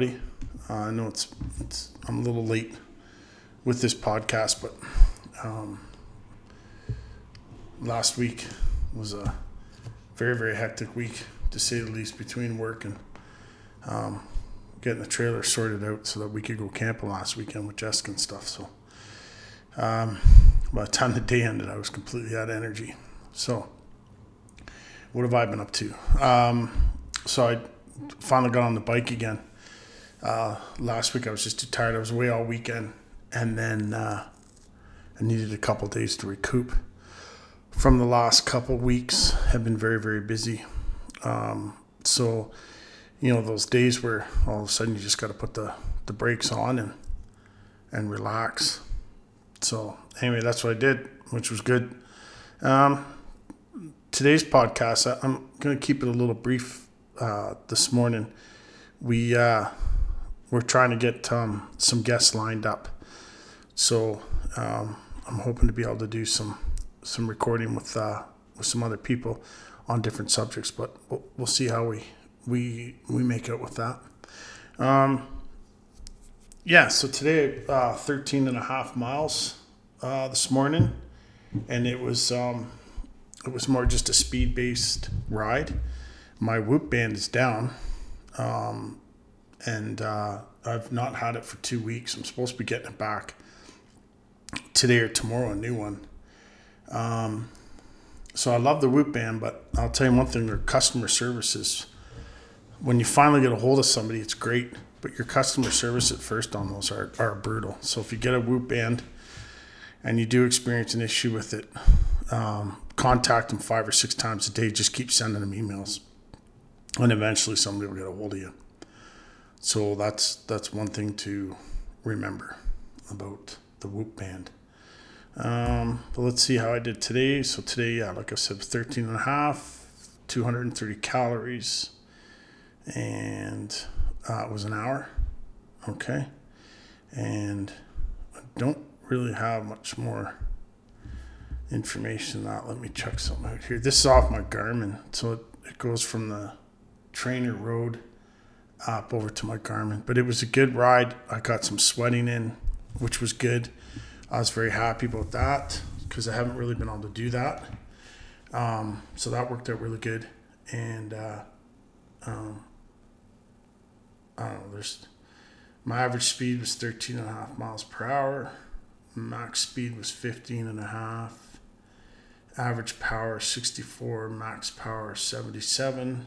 Uh, I know it's, it's I'm a little late with this podcast, but um, last week was a very very hectic week to say the least between work and um, getting the trailer sorted out so that we could go camping last weekend with Jessica and stuff. So um, by the time the day ended, I was completely out of energy. So what have I been up to? Um, so I finally got on the bike again uh, last week I was just too tired. I was away all weekend, and then uh, I needed a couple days to recoup from the last couple weeks. Have been very very busy, um, so you know those days where all of a sudden you just got to put the the brakes on and and relax. So anyway, that's what I did, which was good. Um, today's podcast, I, am going to keep it a little brief uh, this morning. We uh, we're trying to get um, some guests lined up. So um, I'm hoping to be able to do some some recording with uh, with some other people on different subjects, but we'll, we'll see how we we we make it with that. Um, yeah, so today, uh, 13 and a half miles uh, this morning, and it was um, it was more just a speed based ride. My whoop band is down. Um, and uh, I've not had it for two weeks. I'm supposed to be getting it back today or tomorrow, a new one. Um, so I love the Whoop band, but I'll tell you one thing: their customer services. When you finally get a hold of somebody, it's great, but your customer service at first on those are, are brutal. So if you get a Whoop band and you do experience an issue with it, um, contact them five or six times a day. Just keep sending them emails, and eventually somebody will get a hold of you. So that's that's one thing to remember about the Whoop band. Um, but let's see how I did today. So today, yeah, like I said, 13 and a half, 230 calories, and uh, it was an hour. Okay. And I don't really have much more information that. Let me check something out here. This is off my Garmin. So it, it goes from the Trainer Road up over to my Garmin. But it was a good ride. I got some sweating in, which was good. I was very happy about that because I haven't really been able to do that. Um, so that worked out really good. And uh, um, I don't know, there's my average speed was 13 and a half miles per hour. Max speed was 15 and a half. Average power 64, max power 77.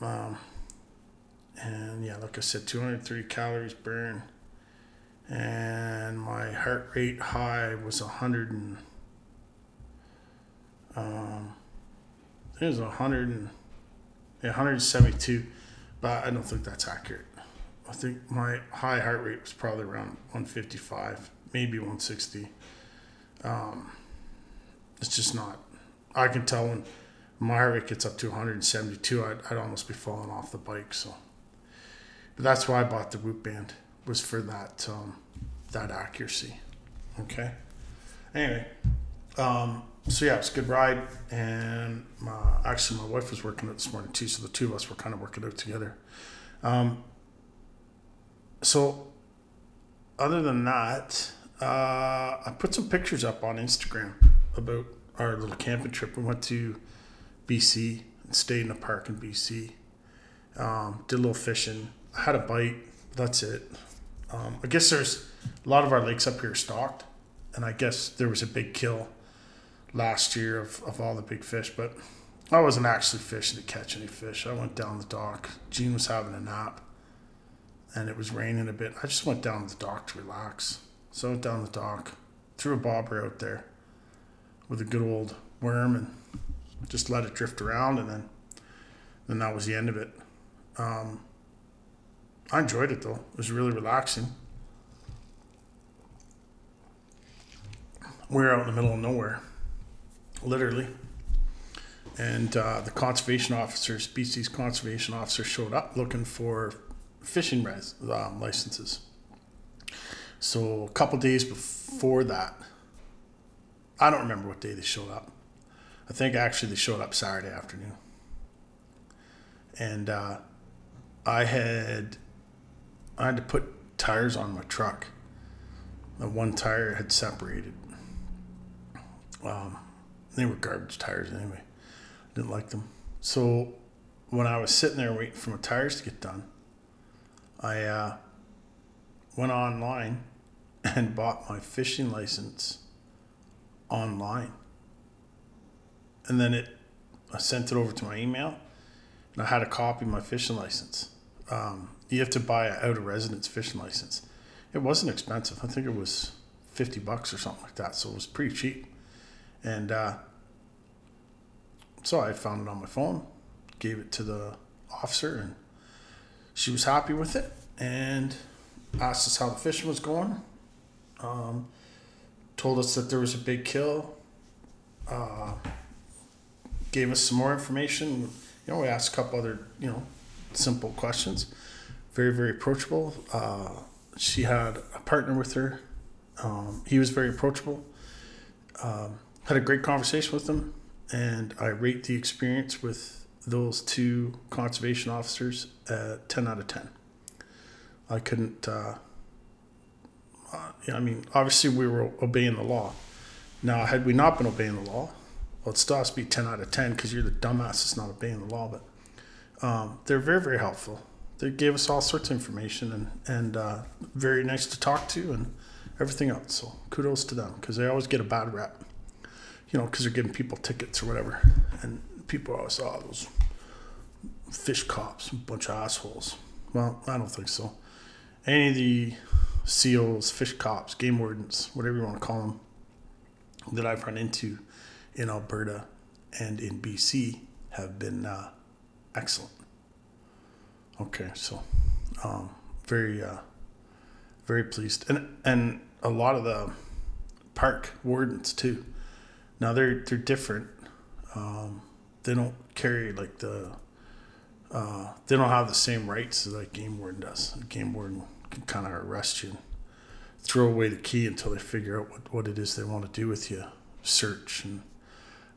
Um, and yeah, like I said, 203 calories burned, and my heart rate high was 100 and um, it was 100 and yeah, 172, but I don't think that's accurate. I think my high heart rate was probably around 155, maybe 160. Um, it's just not. I can tell when my heart rate gets up to 172, I'd, I'd almost be falling off the bike. So but that's why I bought the Whoop band was for that um, that accuracy. Okay. Anyway, um, so yeah, it's a good ride, and my, actually my wife was working out this morning too, so the two of us were kind of working out together. Um, so, other than that, uh, I put some pictures up on Instagram about our little camping trip. We went to BC and stayed in a park in BC. Um, did a little fishing, had a bite. That's it. Um, I guess there's a lot of our lakes up here stocked, and I guess there was a big kill last year of, of all the big fish, but I wasn't actually fishing to catch any fish. I went down the dock. Gene was having a nap, and it was raining a bit. I just went down the dock to relax. So I went down the dock, threw a bobber out there with a good old worm, and just let it drift around, and then then that was the end of it. Um, I enjoyed it though. It was really relaxing. We were out in the middle of nowhere, literally. And uh, the conservation officer, species conservation officer, showed up looking for fishing res- uh, licenses. So a couple days before that, I don't remember what day they showed up. I think actually they showed up Saturday afternoon. And uh, I had I had to put tires on my truck. The one tire had separated. Um, they were garbage tires anyway. I didn't like them. So when I was sitting there waiting for my tires to get done, I uh, went online and bought my fishing license online. And then it, I sent it over to my email, and I had a copy of my fishing license. Um, you have to buy an out of residence fishing license. It wasn't expensive. I think it was fifty bucks or something like that. So it was pretty cheap. And uh, so I found it on my phone, gave it to the officer, and she was happy with it and asked us how the fishing was going. Um, told us that there was a big kill. Uh, gave us some more information. You know, we asked a couple other, you know, simple questions. Very, very approachable. Uh, she had a partner with her. Um, he was very approachable. Um, had a great conversation with them, and I rate the experience with those two conservation officers at 10 out of 10. I couldn't, uh, uh, I mean, obviously we were obeying the law. Now, had we not been obeying the law, well, it still be 10 out of 10 because you're the dumbass that's not obeying the law. But um, they're very, very helpful. They gave us all sorts of information and, and uh, very nice to talk to and everything else. So kudos to them because they always get a bad rap, you know, because they're giving people tickets or whatever. And people always, oh, those fish cops, a bunch of assholes. Well, I don't think so. Any of the COs, fish cops, game wardens, whatever you want to call them, that I've run into in Alberta and in BC have been uh, excellent. Okay, so um, very, uh, very pleased, and and a lot of the park wardens too. Now they're they're different. Um, they don't carry like the. Uh, they don't have the same rights as that game warden does. game warden can kind of arrest you, and throw away the key until they figure out what, what it is they want to do with you. Search and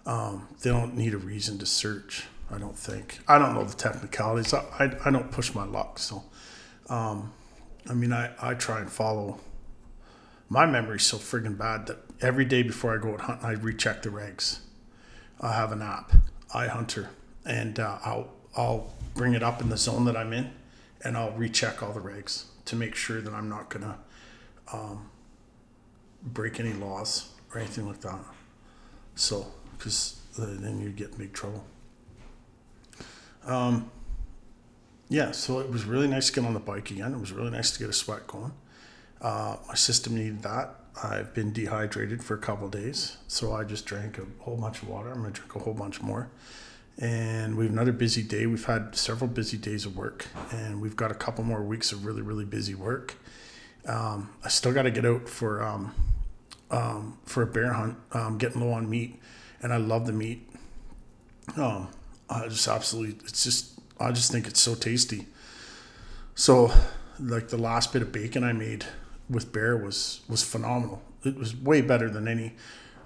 um, they don't need a reason to search. I don't think. I don't know the technicalities. I, I, I don't push my luck. So, um, I mean, I, I try and follow. My memory's so friggin' bad that every day before I go out hunting, I recheck the regs. I have an app, iHunter, and uh, I'll I'll bring it up in the zone that I'm in, and I'll recheck all the regs to make sure that I'm not gonna um, break any laws or anything like that. So, because then you get in big trouble. Um, yeah, so it was really nice to get on the bike again. It was really nice to get a sweat going. Uh, my system needed that. I've been dehydrated for a couple days, so I just drank a whole bunch of water. I'm gonna drink a whole bunch more. And we have another busy day. We've had several busy days of work, and we've got a couple more weeks of really, really busy work. Um, I still got to get out for um, um, for a bear hunt. Getting low on meat, and I love the meat. Um, I just absolutely, it's just, I just think it's so tasty. So, like the last bit of bacon I made with bear was was phenomenal. It was way better than any.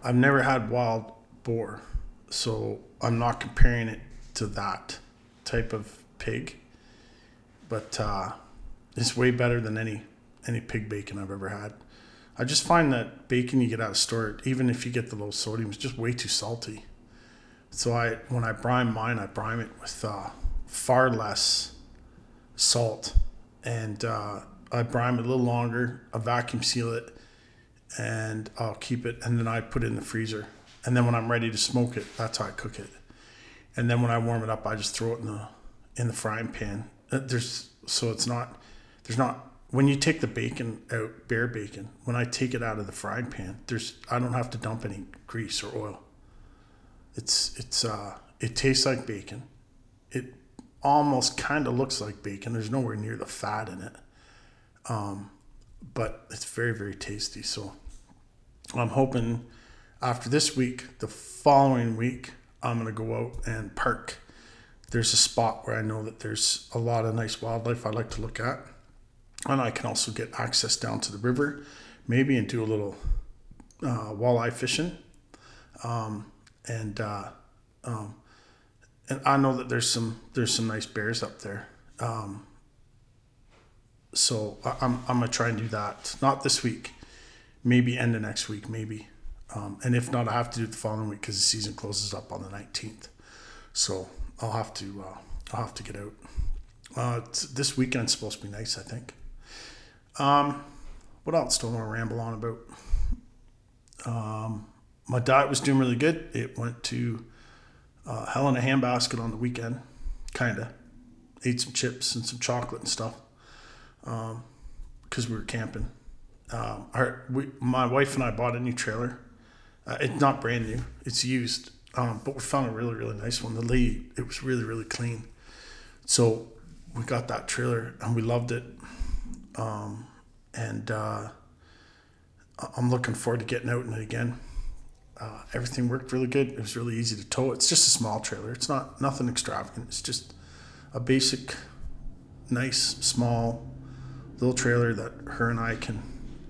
I've never had wild boar, so I'm not comparing it to that type of pig. But uh, it's way better than any any pig bacon I've ever had. I just find that bacon you get out of store, even if you get the low sodium, is just way too salty. So I, when I brine mine, I brine it with uh, far less salt, and uh, I brine it a little longer. I vacuum seal it, and I'll keep it, and then I put it in the freezer. And then when I'm ready to smoke it, that's how I cook it. And then when I warm it up, I just throw it in the in the frying pan. Uh, there's so it's not there's not when you take the bacon out, bear bacon, when I take it out of the frying pan, there's I don't have to dump any grease or oil. It's it's uh it tastes like bacon. It almost kind of looks like bacon. There's nowhere near the fat in it. Um, but it's very very tasty. So I'm hoping after this week, the following week, I'm gonna go out and park. There's a spot where I know that there's a lot of nice wildlife I like to look at and I can also get access down to the river, maybe and do a little uh, walleye fishing, um, and uh, um, and I know that there's some there's some nice bears up there. Um, So I, I'm I'm gonna try and do that. Not this week, maybe end of next week, maybe. Um, and if not, I have to do it the following week because the season closes up on the 19th. So I'll have to uh, I'll have to get out. Uh, this weekend's supposed to be nice, I think. Um, what else do I want to ramble on about? Um, my diet was doing really good. It went to uh, hell in a handbasket on the weekend, kinda. Ate some chips and some chocolate and stuff because we were camping. Um, our, we, my wife and I bought a new trailer. Uh, it's not brand new; it's used, um, but we found a really, really nice one. The lady, it was really, really clean. So we got that trailer and we loved it. Um, and uh, I'm looking forward to getting out in it again. Uh, everything worked really good. It was really easy to tow. It's just a small trailer. It's not nothing extravagant. It's just a basic, nice, small little trailer that her and I can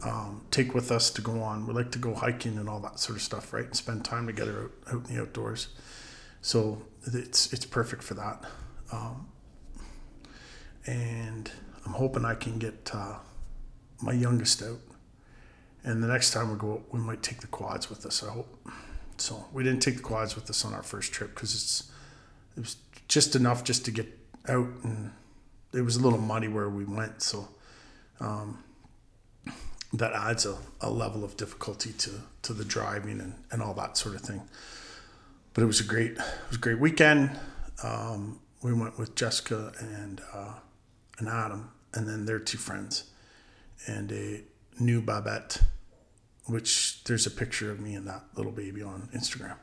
um, take with us to go on. We like to go hiking and all that sort of stuff, right? And spend time together out, out in the outdoors. So it's it's perfect for that. Um, and I'm hoping I can get uh, my youngest out. And the next time we go, we might take the quads with us. I hope. So we didn't take the quads with us on our first trip because it's it was just enough just to get out, and it was a little muddy where we went. So um, that adds a, a level of difficulty to to the driving and, and all that sort of thing. But it was a great it was a great weekend. Um, we went with Jessica and uh, and Adam, and then their two friends, and a new Babette, which there's a picture of me and that little baby on Instagram.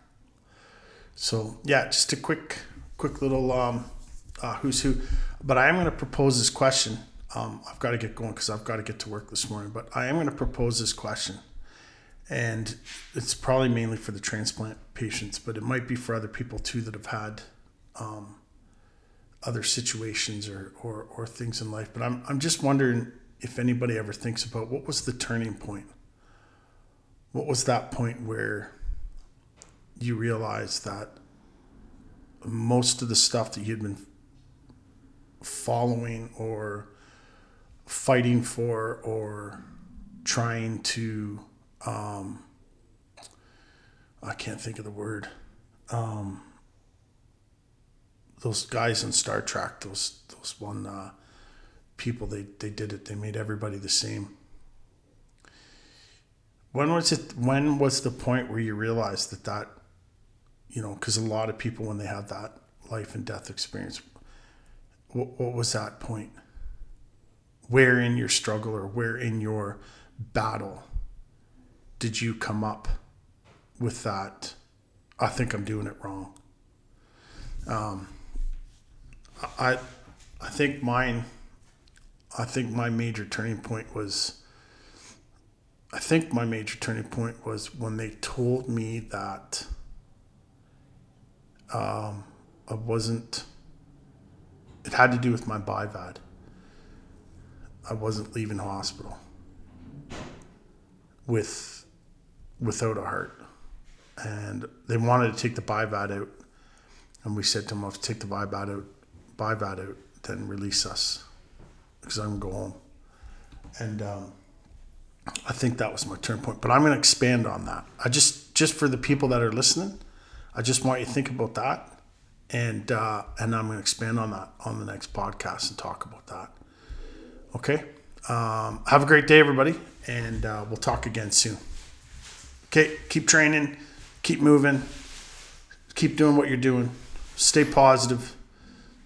So yeah, just a quick quick little um, uh, who's who. But I am going to propose this question. Um, I've got to get going because I've got to get to work this morning. But I am going to propose this question, and it's probably mainly for the transplant patients, but it might be for other people too that have had um, other situations or, or or things in life. But I'm I'm just wondering if anybody ever thinks about what was the turning point. What was that point where you realized that most of the stuff that you'd been following or fighting for or trying to um, I can't think of the word. Um, those guys in Star Trek, those those one uh, people, they they did it. They made everybody the same. When was it? When was the point where you realized that that, you know, because a lot of people when they have that life and death experience, what, what was that point? Where in your struggle or where in your battle did you come up with that? I think I'm doing it wrong. Um, I, I think mine. I think my major turning point was. I think my major turning point was when they told me that. Um, I wasn't. It had to do with my BIVAD. I wasn't leaving hospital with without a heart, and they wanted to take the BIVAD out, and we said to them, "If take the BIVAD out, BIVAD out, then release us, because I'm gonna go home." And um, I think that was my turn point. But I'm going to expand on that. I just just for the people that are listening, I just want you to think about that, and uh, and I'm going to expand on that on the next podcast and talk about that. Okay. Um, have a great day, everybody, and uh, we'll talk again soon. Okay. Keep training. Keep moving. Keep doing what you're doing. Stay positive.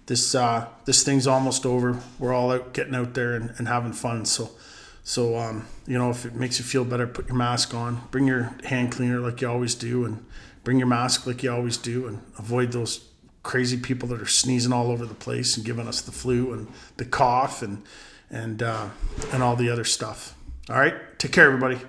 This uh, this thing's almost over. We're all out getting out there and, and having fun. So. So, um, you know, if it makes you feel better, put your mask on, bring your hand cleaner like you always do, and bring your mask like you always do, and avoid those crazy people that are sneezing all over the place and giving us the flu and the cough and and uh, and all the other stuff. All right, take care, everybody.